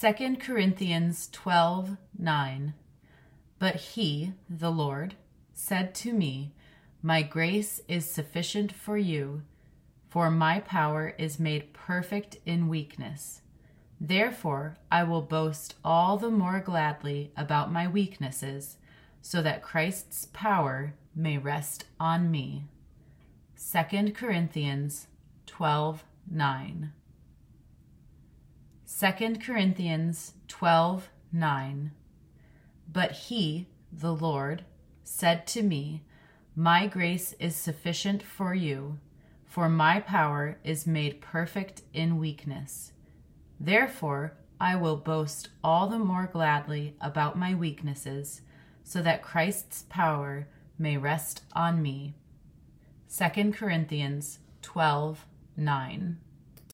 2 Corinthians 12 9. But he, the Lord, said to me, My grace is sufficient for you, for my power is made perfect in weakness. Therefore, I will boast all the more gladly about my weaknesses, so that Christ's power may rest on me. 2 Corinthians 12 9. 2 Corinthians 12 9. But he, the Lord, said to me, My grace is sufficient for you, for my power is made perfect in weakness. Therefore, I will boast all the more gladly about my weaknesses, so that Christ's power may rest on me. 2 Corinthians 12 9.